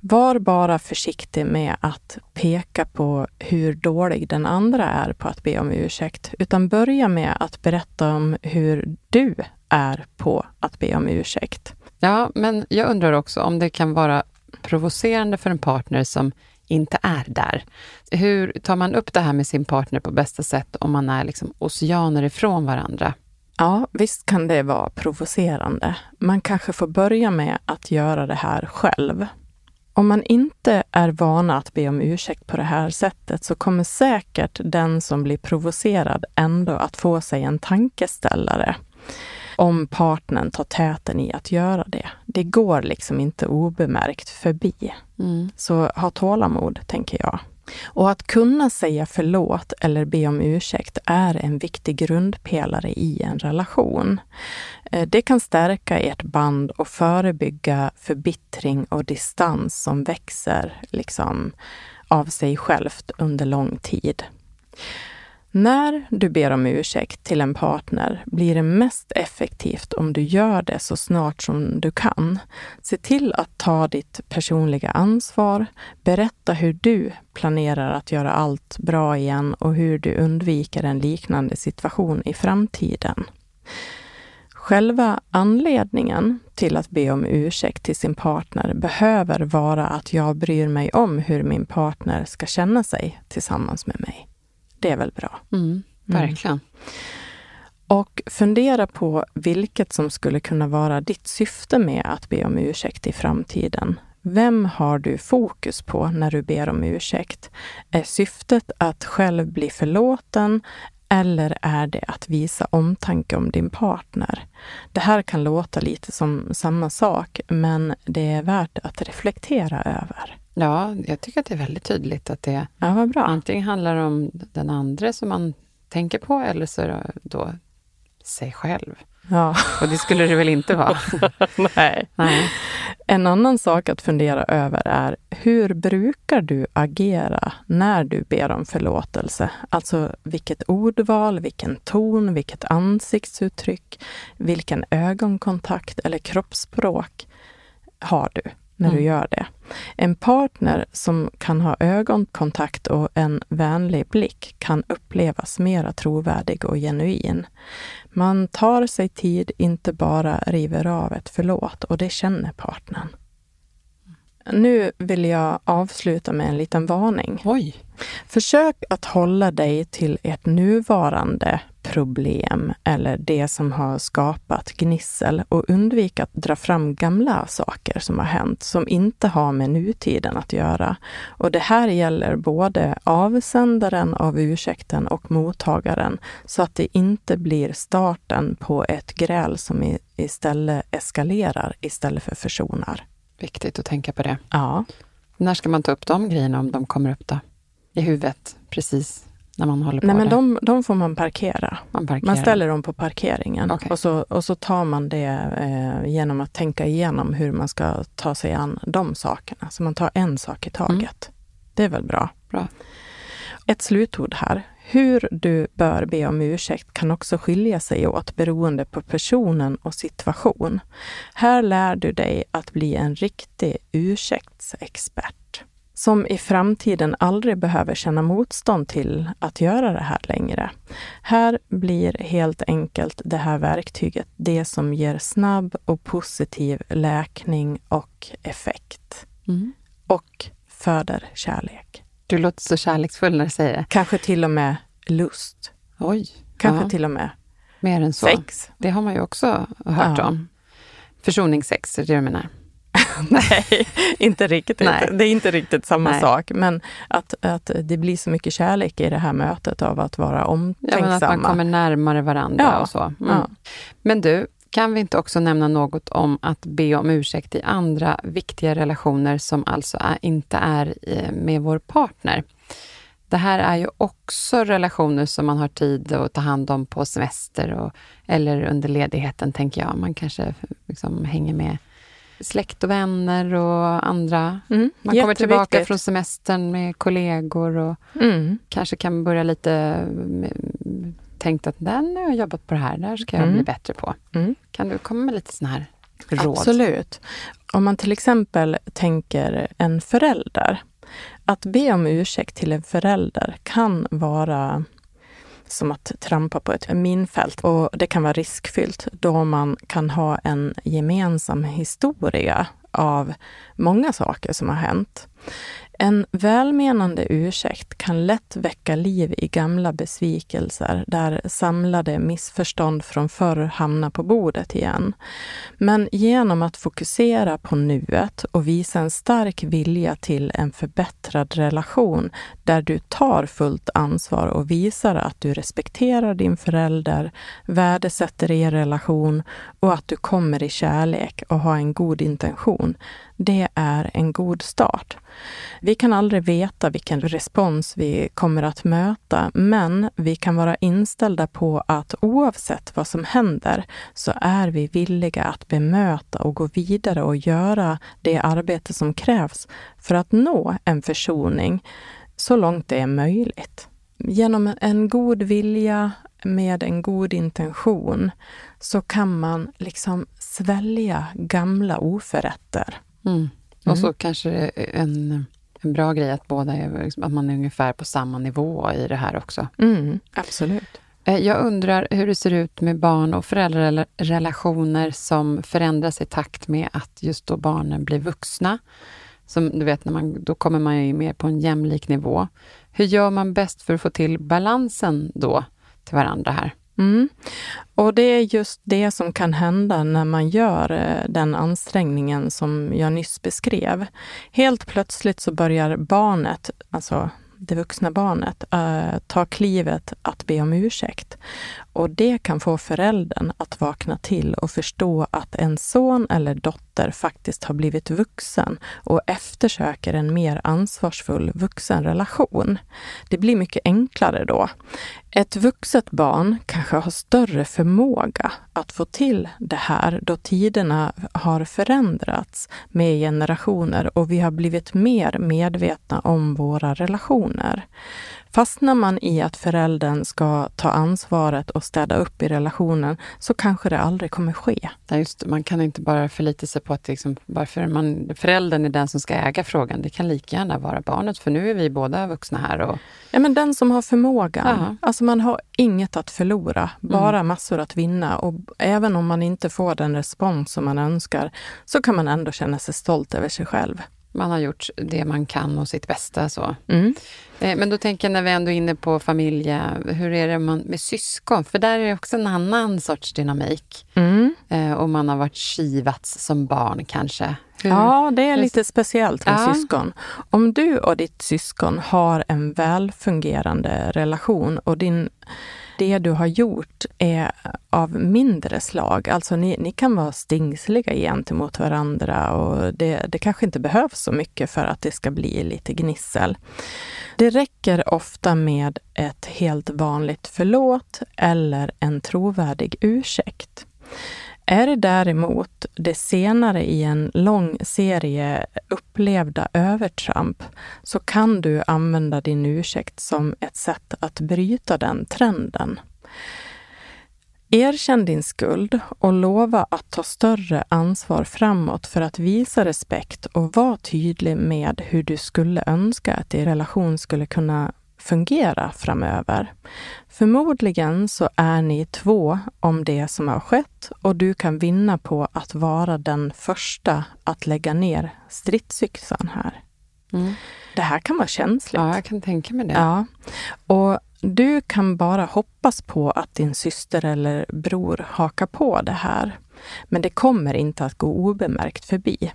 Var bara försiktig med att peka på hur dålig den andra är på att be om ursäkt, utan börja med att berätta om hur du är på att be om ursäkt. Ja, men jag undrar också om det kan vara provocerande för en partner som inte är där. Hur tar man upp det här med sin partner på bästa sätt om man är liksom oceaner ifrån varandra? Ja, visst kan det vara provocerande. Man kanske får börja med att göra det här själv. Om man inte är vana att be om ursäkt på det här sättet så kommer säkert den som blir provocerad ändå att få sig en tankeställare om partnern tar täten i att göra det. Det går liksom inte obemärkt förbi. Mm. Så ha tålamod, tänker jag. Och att kunna säga förlåt eller be om ursäkt är en viktig grundpelare i en relation. Eh, det kan stärka ert band och förebygga förbittring och distans som växer liksom av sig självt under lång tid. När du ber om ursäkt till en partner blir det mest effektivt om du gör det så snart som du kan. Se till att ta ditt personliga ansvar. Berätta hur du planerar att göra allt bra igen och hur du undviker en liknande situation i framtiden. Själva anledningen till att be om ursäkt till sin partner behöver vara att jag bryr mig om hur min partner ska känna sig tillsammans med mig. Det är väl bra? Mm, mm. verkligen. Mm. Och fundera på vilket som skulle kunna vara ditt syfte med att be om ursäkt i framtiden. Vem har du fokus på när du ber om ursäkt? Är syftet att själv bli förlåten eller är det att visa omtanke om din partner? Det här kan låta lite som samma sak, men det är värt att reflektera över. Ja, jag tycker att det är väldigt tydligt att det ja, vad bra. antingen handlar om den andra som man tänker på eller så då sig själv. Ja. Och det skulle det väl inte vara? Nej. Nej. En annan sak att fundera över är, hur brukar du agera när du ber om förlåtelse? Alltså vilket ordval, vilken ton, vilket ansiktsuttryck, vilken ögonkontakt eller kroppsspråk har du? när mm. du gör det. En partner som kan ha ögonkontakt och en vänlig blick kan upplevas mera trovärdig och genuin. Man tar sig tid, inte bara river av ett förlåt och det känner partnern. Nu vill jag avsluta med en liten varning. Oj! Försök att hålla dig till ert nuvarande problem eller det som har skapat gnissel och undvik att dra fram gamla saker som har hänt som inte har med nutiden att göra. Och det här gäller både avsändaren av ursäkten och mottagaren så att det inte blir starten på ett gräl som istället eskalerar istället för försonar. Viktigt att tänka på det. Ja. När ska man ta upp de grejerna om de kommer upp då? I huvudet, precis när man håller på Nej, men de, de får man parkera. man, parkerar. Man ställer dem på parkeringen Okej. och, så, och så tar man det eh, genom att tänka igenom hur man ska ta sig an de sakerna. Så man tar en sak i taget. Det är väl bra? Mm. Bra. Ett slutord här. Hur du bör be om ursäkt kan också skilja sig åt beroende på personen och situation. Här lär du dig att bli en riktig ursäktsexpert som i framtiden aldrig behöver känna motstånd till att göra det här längre. Här blir helt enkelt det här verktyget det som ger snabb och positiv läkning och effekt. Mm. Och föder kärlek. Du låter så kärleksfull när du säger det. Kanske till och med lust. Oj. Kanske ja, till och med mer än så. sex. Det har man ju också hört Ja. om. Försoningssex, är det du menar? Nej, inte riktigt. Nej. Det är inte riktigt samma Nej. sak. Men att, att det blir så mycket kärlek i det här mötet av att vara Ja, omtänksamma. men att man kommer närmare varandra Ja. och så. Mm. Ja. Men du, kan vi inte också nämna något om att be om ursäkt i andra viktiga relationer som alltså är, inte är eh, med vår partner? Det här är ju också relationer som man har tid att ta hand om på semester och, eller under ledigheten, tänker jag. Man kanske liksom hänger med släkt och vänner och andra. Mm, Man kommer tillbaka från semestern med kollegor och Mm. kanske kan börja lite tänkt att den har jag jobbat på det här, där ska jag Mm. bli bättre på. Mm. Kan du komma med lite sådana här råd? Absolut. Om man till exempel tänker en förälder. Att be om ursäkt till en förälder kan vara som att trampa på ett minfält och det kan vara riskfyllt då man kan ha en gemensam historia av många saker som har hänt. En välmenande ursäkt kan lätt väcka liv i gamla besvikelser där samlade missförstånd från förr hamnar på bordet igen. Men genom att fokusera på nuet och visa en stark vilja till en förbättrad relation där du tar fullt ansvar och visar att du respekterar din förälder, värdesätter er relation och att du kommer i kärlek och har en god intention. Det är en god start. Vi kan aldrig veta vilken respons vi kommer att möta, men vi kan vara inställda på att oavsett vad som händer så är vi villiga att bemöta och gå vidare och göra det arbete som krävs för att nå en försoning så långt det är möjligt. Genom en god vilja med en god intention så kan man liksom svälja gamla oförrätter. Mm. Och så kanske det är en, en bra grej att båda är, liksom, att man är ungefär på samma nivå i det här också. Mm, absolut. Eh, Jag undrar hur det ser ut med barn och föräldrarelationer som förändras i takt med att just då barnen blir vuxna. Som du vet, när man, då kommer man ju mer på en jämlik nivå. Hur gör man bäst för att få till balansen då till varandra här? Mm. Och det är just det som kan hända när man gör eh, den ansträngningen som jag nyss beskrev. Helt plötsligt så börjar barnet, alltså det vuxna barnet, äh, ta klivet att be om ursäkt. Och det kan få föräldern att vakna till och förstå att en son eller dotter faktiskt har blivit vuxen och eftersöker en mer ansvarsfull vuxenrelation. Det blir mycket enklare då. Ett vuxet barn kanske har större förmåga att få till det här då tiderna har förändrats med generationer och vi har blivit mer medvetna om våra relationer. Fastnar man i att föräldern ska ta ansvaret och städa upp i relationen så kanske det aldrig kommer ske. Ja, just, man kan inte bara förlita sig på att liksom, varför man, föräldern är den som ska äga frågan. Det kan lika gärna vara barnet, för nu är vi båda vuxna här. Och, Ja, men den som har förmågan. Ja. Alltså man har inget att förlora, bara massor att vinna. Och även om man inte får den respons som man önskar så kan man ändå känna sig stolt över sig själv. Man har gjort det man kan och sitt bästa. Så. Mm. Eh, Men då tänker jag när vi ändå är inne på familje, hur är det man, med syskon? För där är det också en annan sorts dynamik. Mm. Eh, och man har varit kivats som barn kanske. Hur, Ja, det är lite speciellt med Ja. syskon. Om du och ditt syskon har en välfungerande relation och din det du har gjort är av mindre slag. Alltså ni, ni kan vara stingsliga gentemot varandra och det, det kanske inte behövs så mycket för att det ska bli lite gnissel. Det räcker ofta med ett helt vanligt förlåt eller en trovärdig ursäkt. Är det däremot det senare i en lång serie upplevda övertramp så kan du använda din ursäkt som ett sätt att bryta den trenden. Erkänn din skuld och lova att ta större ansvar framåt för att visa respekt och vara tydlig med hur du skulle önska att din relation skulle kunna fungera framöver. Förmodligen så är ni två om det som har skett och du kan vinna på att vara den första att lägga ner stridsyxan här. Mm. Det här kan vara känsligt. Ja, jag kan tänka mig det. Ja. Och du kan bara hoppas på att din syster eller bror hakar på det här. Men det kommer inte att gå obemärkt förbi.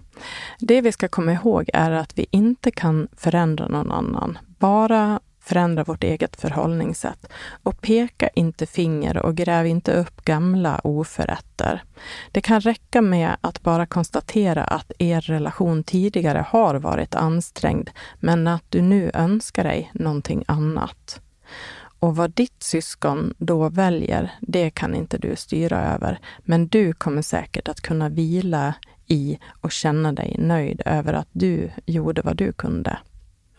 Det vi ska komma ihåg är att vi inte kan förändra någon annan. Bara förändra vårt eget förhållningssätt och peka inte finger och gräv inte upp gamla oförrätter. Det kan räcka med att bara konstatera att er relation tidigare har varit ansträngd, men att du nu önskar dig någonting annat. Och vad ditt syskon då väljer, det kan inte du styra över. Men du kommer säkert att kunna vila i och känna dig nöjd över att du gjorde vad du kunde.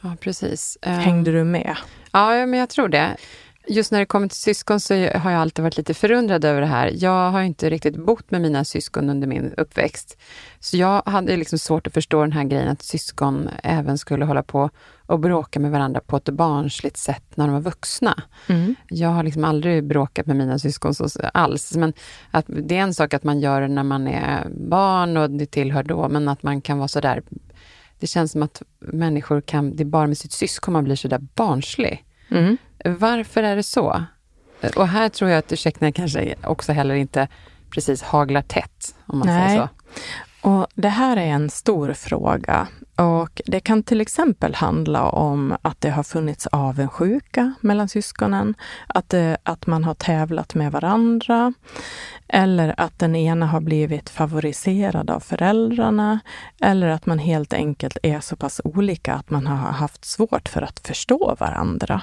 Ja, precis. Hängde du med? Ja, men jag tror det. Just när det kommer till syskon så har jag alltid varit lite förundrad över det här. Jag har inte riktigt bott med mina syskon under min uppväxt. Så jag hade liksom svårt att förstå den här grejen att syskon även skulle hålla på och bråka med varandra på ett barnsligt sätt när de var vuxna. Mm. Jag har liksom aldrig bråkat med mina syskon så, alls. Men att det är en sak att man gör det när man är barn och det tillhör då, men att man kan vara sådär det känns som att människor kan, det är bara med sitt syskon man blir sådär barnslig. Mm. Varför är det så? Och här tror jag att ursäkterna kanske också heller inte precis haglar tätt, om man Nej. säger så. Och det här är en stor fråga och det kan till exempel handla om att det har funnits avundsjuka mellan syskonen, att, det, att man har tävlat med varandra eller att den ena har blivit favoriserad av föräldrarna eller att man helt enkelt är så pass olika att man har haft svårt för att förstå varandra.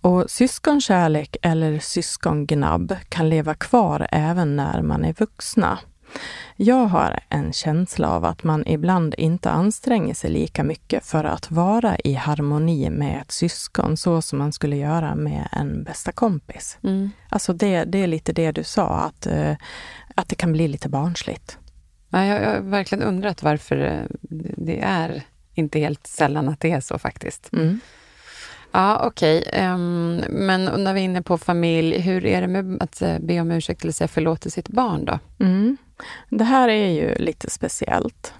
Och syskonkärlek eller syskongnabb kan leva kvar även när man är vuxna. Jag har en känsla av att man ibland inte anstränger sig lika mycket för att vara i harmoni med ett syskon, så som man skulle göra med en bästa kompis. Mm. Alltså det, det är lite det du sa, att, eh, att det kan bli lite barnsligt. Ja, jag, har verkligen undrat varför eh, det är inte helt sällan att det är så faktiskt. Mm. Ja, okej. Okay. Um, men när vi är inne på familj, hur är det med att eh, be om ursäkt eller säga förlåt till sitt barn då? Mm. Det här är ju lite speciellt.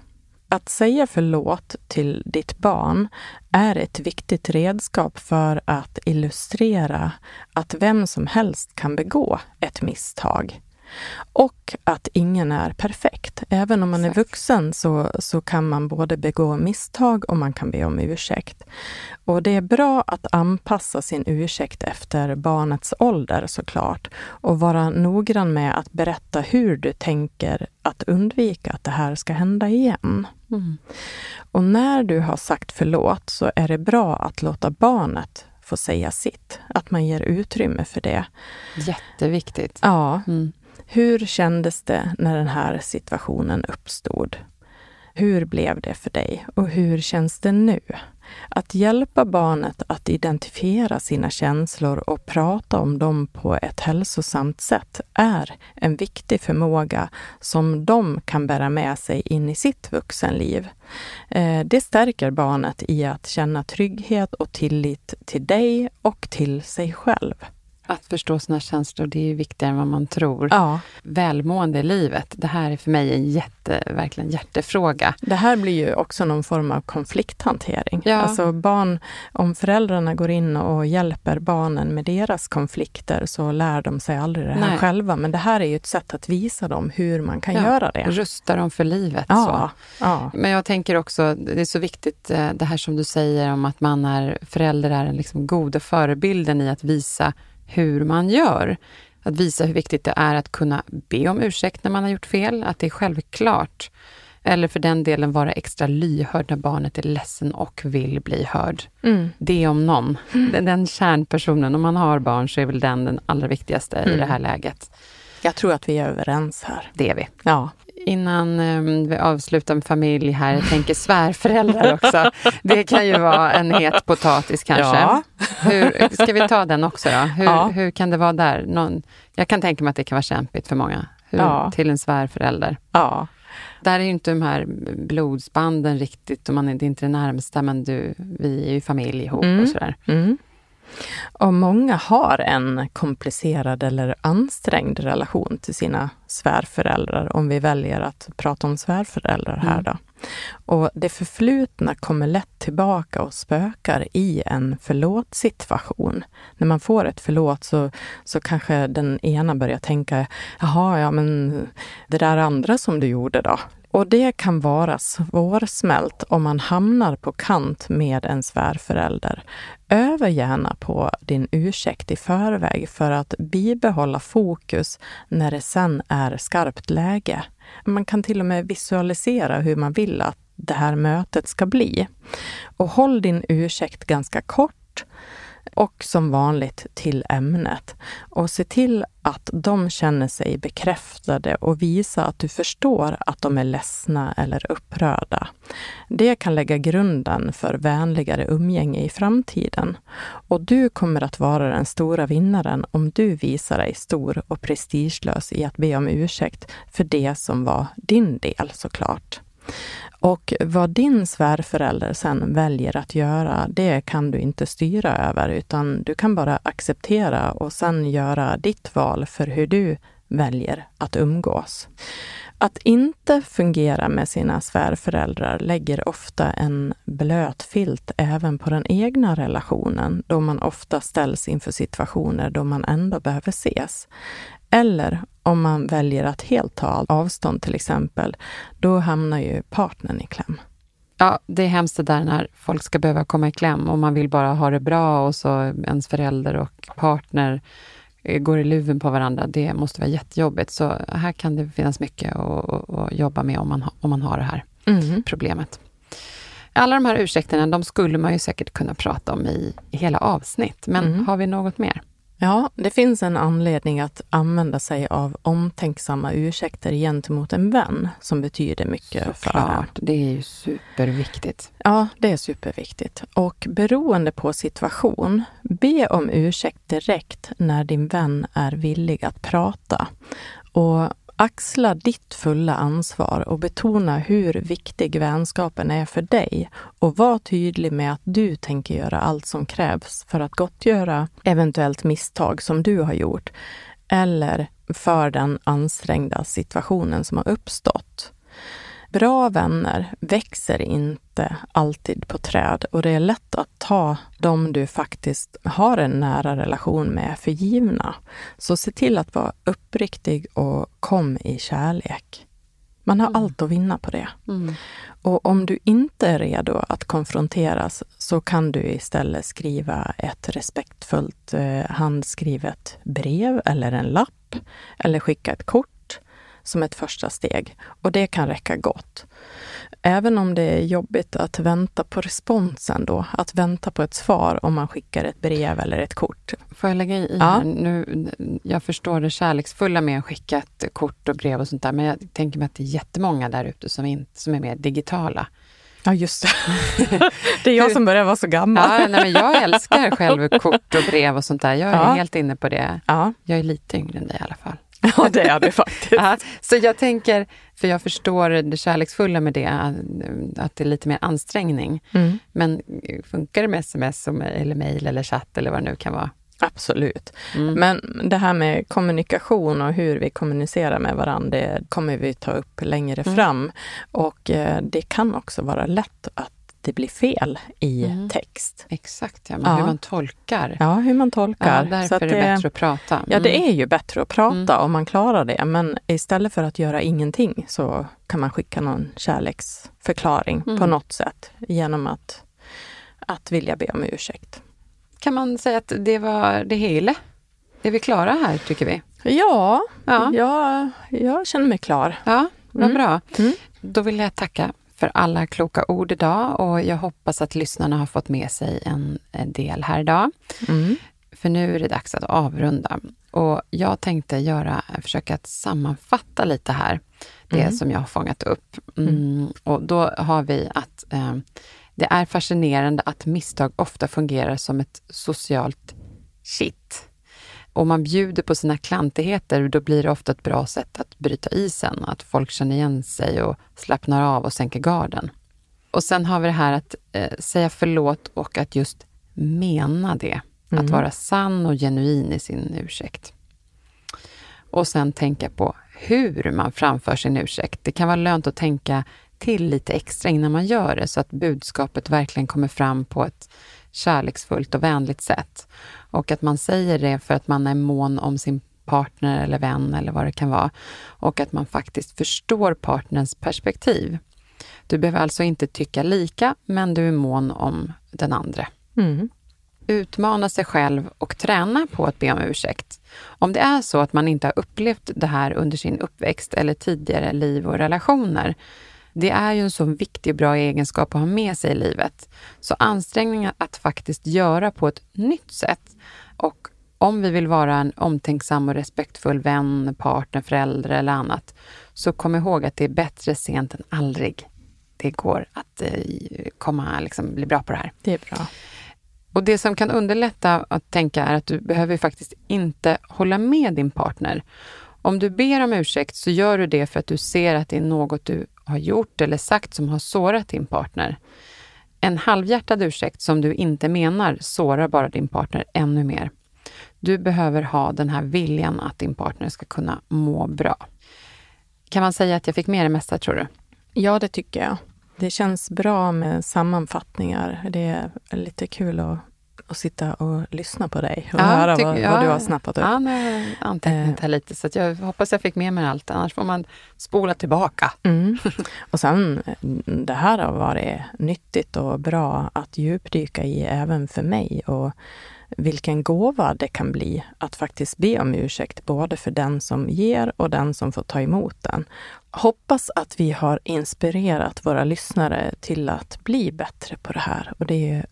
Att säga förlåt till ditt barn är ett viktigt redskap för att illustrera att vem som helst kan begå ett misstag. Och att ingen är perfekt. Även om man är vuxen så, så kan man både begå misstag och man kan be om ursäkt. Och det är bra att anpassa sin ursäkt efter barnets ålder såklart och vara noggrann med att berätta hur du tänker att undvika att det här ska hända igen. Mm. Och när du har sagt förlåt så är det bra att låta barnet få säga sitt. Att man ger utrymme för det. Jätteviktigt. Ja. Mm. Hur kändes det när den här situationen uppstod? Hur blev det för dig och hur känns det nu? Att hjälpa barnet att identifiera sina känslor och prata om dem på ett hälsosamt sätt är en viktig förmåga som de kan bära med sig in i sitt vuxenliv. Eh, det stärker barnet i att känna trygghet och tillit till dig och till sig själv. Att förstå sina känslor, det är viktigare än vad man tror. Ja. Välmående i livet, det här är för mig en jätte, verkligen hjärtefråga. Det här blir ju också någon form av konflikthantering. Ja. Alltså barn, om föräldrarna går in och hjälper barnen med deras konflikter så lär de sig aldrig det här Nej. själva. Men det här är ju ett sätt att visa dem hur man kan ja. göra det. Rusta dem för livet. Ja. Ja. Men jag tänker också, det är så viktigt eh, det här som du säger om att man är förälder är den liksom goda förebilden i att visa hur man gör. Att visa hur viktigt det är att kunna be om ursäkt när man har gjort fel, att det är självklart. Eller för den delen vara extra lyhörd när barnet är ledsen och vill bli hörd. Mm. Det om någon. Den, den kärnpersonen, om man har barn så är väl den den allra viktigaste i Mm. det här läget. Jag tror att vi är överens här. Det är vi. Ja. Innan eh, vi avslutar med familj här, jag tänker svärföräldrar också. Det kan ju vara en het potatis kanske. Ja. Hur, ska vi ta den också då? Hur, Ja. hur kan det vara där? Någon, jag kan tänka mig att det kan vara kämpigt för många. Hur, Ja. Till en svärförälder. Ja. Där är ju inte de här blodsbanden riktigt, och man är det är inte det närmsta, men du, vi är ju familj ihop Mm. och sådär. Mm. Och många har en komplicerad eller ansträngd relation till sina svärföräldrar, om vi väljer att prata om svärföräldrar här Mm. då. Och det förflutna kommer lätt tillbaka och spökar i en förlåt-situation. När man får ett förlåt så, så kanske den ena börjar tänka, jaha, ja men det där andra som du gjorde då? Och det kan vara svårsmält om man hamnar på kant med en svärförälder. Öva gärna på din ursäkt i förväg för att bibehålla fokus när det sen är skarpt läge. Man kan till och med visualisera hur man vill att det här mötet ska bli. Och håll din ursäkt ganska kort och som vanligt till ämnet. Och se till att de känner sig bekräftade och visa att du förstår att de är ledsna eller upprörda. Det kan lägga grunden för vänligare umgänge i framtiden. Och du kommer att vara den stora vinnaren om du visar dig stor och prestigelös i att be om ursäkt för det som var din del såklart. Och vad din svärförälder sen väljer att göra, det kan du inte styra över, utan du kan bara acceptera och sen göra ditt val för hur du väljer att umgås. Att inte fungera med sina svärföräldrar lägger ofta en blöt filt även på den egna relationen, då man ofta ställs inför situationer då man ändå behöver ses. Eller om man väljer att helt ta avstånd till exempel, då hamnar ju partnern i kläm. Ja, det är hemskt det där när folk ska behöva komma i kläm och man vill bara ha det bra och så ens förälder och partner eh, går i luven på varandra. Det måste vara jättejobbigt. Så här kan det finnas mycket att, att, jobba med om man, ha- om man har det här problemet. Alla de här ursäkterna, de skulle man ju säkert kunna prata om i hela avsnitt. Men Mm. har vi något mer? Ja, det finns en anledning att använda sig av omtänksamma ursäkter gentemot en vän som betyder mycket för en. Klart, det är ju superviktigt. Ja, det är superviktigt. Och beroende på situation, be om ursäkt direkt när din vän är villig att prata. Och axla ditt fulla ansvar och betona hur viktig vänskapen är för dig. Och var tydlig med att du tänker göra allt som krävs för att gottgöra eventuellt misstag som du har gjort. Eller för den ansträngda situationen som har uppstått. Bra vänner växer inte alltid på träd och det är lätt att ta de du faktiskt har en nära relation med för givna. Så se till att vara uppriktig och kom i kärlek. Man har allt att vinna på det. Och om du inte är redo att konfronteras så kan du istället skriva ett respektfullt eh, handskrivet brev eller en lapp eller skicka ett kort som ett första steg. Och det kan räcka gott. Även om det är jobbigt att vänta på responsen då, att vänta på ett svar om man skickar ett brev eller ett kort. Får jag lägga i Ja. här? Nu, jag förstår det kärleksfulla med att skicka ett kort och brev och sånt där, men jag tänker mig att det är jättemånga där ute som, inte, som är mer digitala. Ja, just det. det är jag som börjar vara så gammal. Ja, nej, men jag älskar själv kort och brev och sånt där. Jag är Ja. helt inne på det. Ja. Jag är lite yngre än dig i alla fall. Ja, det är det faktiskt. Ja, så jag tänker, för jag förstår det kärleksfulla med det, att det är lite mer ansträngning. Mm. Men funkar det med sms eller mejl eller chatt eller vad det nu kan vara? Absolut. Mm. Men det här med kommunikation och hur vi kommunicerar med varandra, det kommer vi ta upp längre Mm. fram. Och eh, det kan också vara lätt att det blir fel i Mm. text. Exakt, ja, men Ja. hur man tolkar. Ja, hur man tolkar. Ja, därför att är det bättre att prata. Ja, det Mm. är ju bättre att prata Mm. om man klarar det. Men istället för att göra ingenting så kan man skicka någon kärleksförklaring på Mm. något sätt genom att, att vilja be om ursäkt. Kan man säga att det var det hela? Är vi klara här, tycker vi? Ja, Ja. Jag, jag känner mig klar. Ja, vad Mm. bra. Mm. Då vill jag tacka för alla kloka ord idag och jag hoppas att lyssnarna har fått med sig en, del här idag. Mm. För nu är det dags att avrunda. Och jag tänkte göra, försöka att sammanfatta lite här, det Mm. som jag har fångat upp. Mm. Och då har vi att eh, det är fascinerande att misstag ofta fungerar som ett socialt kitt. Om man bjuder på sina klantigheter, då blir det ofta ett bra sätt att bryta isen, att folk känner igen sig och slappnar av och sänker garden. Och sen har vi det här att eh, säga förlåt och att just mena det. Att vara sann och genuin i sin ursäkt. Och sen tänka på hur man framför sin ursäkt. Det kan vara lönt att tänka till lite extra innan man gör det, så att budskapet verkligen kommer fram på ett kärleksfullt och vänligt sätt. Och att man säger det för att man är mån om sin partner eller vän eller vad det kan vara. Och att man faktiskt förstår partnerns perspektiv. Du behöver alltså inte tycka lika, men du är mån om den andra. Mm. Utmana sig själv och träna på att be om ursäkt. Om det är så att man inte har upplevt det här under sin uppväxt eller tidigare liv och relationer, det är ju en så viktig och bra egenskap att ha med sig i livet. Så ansträngningar att faktiskt göra på ett nytt sätt. Och om vi vill vara en omtänksam och respektfull vän, partner, förälder eller annat, så kom ihåg att det är bättre sent än aldrig. Det går att eh, komma, liksom, bli bra på det här. Det är bra. Och det som kan underlätta att tänka är att du behöver faktiskt inte hålla med din partner. Om du ber om ursäkt så gör du det för att du ser att det är något du har gjort eller sagt som har sårat din partner. En halvhjärtad ursäkt som du inte menar sårar bara din partner ännu mer. Du behöver ha den här viljan att din partner ska kunna må bra. Kan man säga att jag fick med det mesta, tror du? Ja, det tycker jag. Det känns bra med sammanfattningar. Det är lite kul att, att sitta och lyssna på dig och höra tycker- vad, ja, vad du har snappat upp. Ja, jag antecknat här lite, så jag hoppas jag fick med mig allt. Annars får man spola tillbaka. Mm. Och sen, det här har varit nyttigt och bra att djupdyka i även för mig. Och vilken gåva det kan bli att faktiskt be om ursäkt, både för den som ger och den som får ta emot den. Hoppas att vi har inspirerat våra lyssnare till att bli bättre på det här. Och det är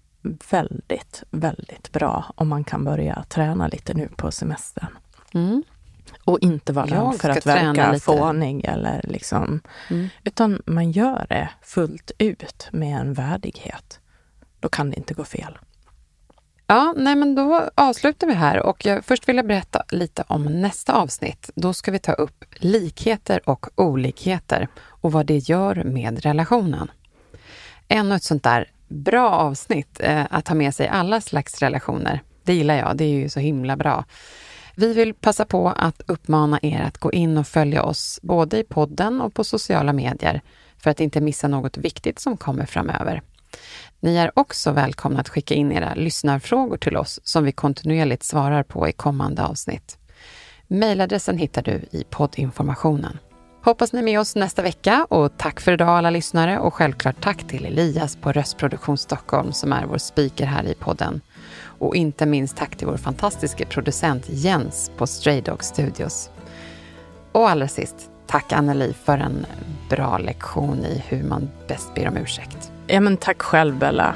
väldigt, väldigt bra om man kan börja träna lite nu på semestern. Mm. Och inte vara rädd för att verka lite. fånig eller liksom... Mm. Utan man gör det fullt ut med en värdighet. Då kan det inte gå fel. Ja, nej men då avslutar vi här och jag, först vill jag berätta lite om nästa avsnitt. Då ska vi ta upp likheter och olikheter och vad det gör med relationen. Ännu ett sånt där bra avsnitt eh, att ha med sig alla slags relationer. Det gillar jag, det är ju så himla bra. Vi vill passa på att uppmana er att gå in och följa oss både i podden och på sociala medier för att inte missa något viktigt som kommer framöver. Ni är också välkomna att skicka in era lyssnarfrågor till oss som vi kontinuerligt svarar på i kommande avsnitt. Mailadressen hittar du i poddinformationen. Hoppas ni är med oss nästa vecka och tack för idag alla lyssnare och självklart tack till Elias på Röstproduktion Stockholm som är vår speaker här i podden. Och inte minst tack till vår fantastiska producent Jens på Stray Dog Studios. Och allra sist, tack Anneli för en bra lektion i hur man bäst ber om ursäkt. Ja, men tack själv Bella.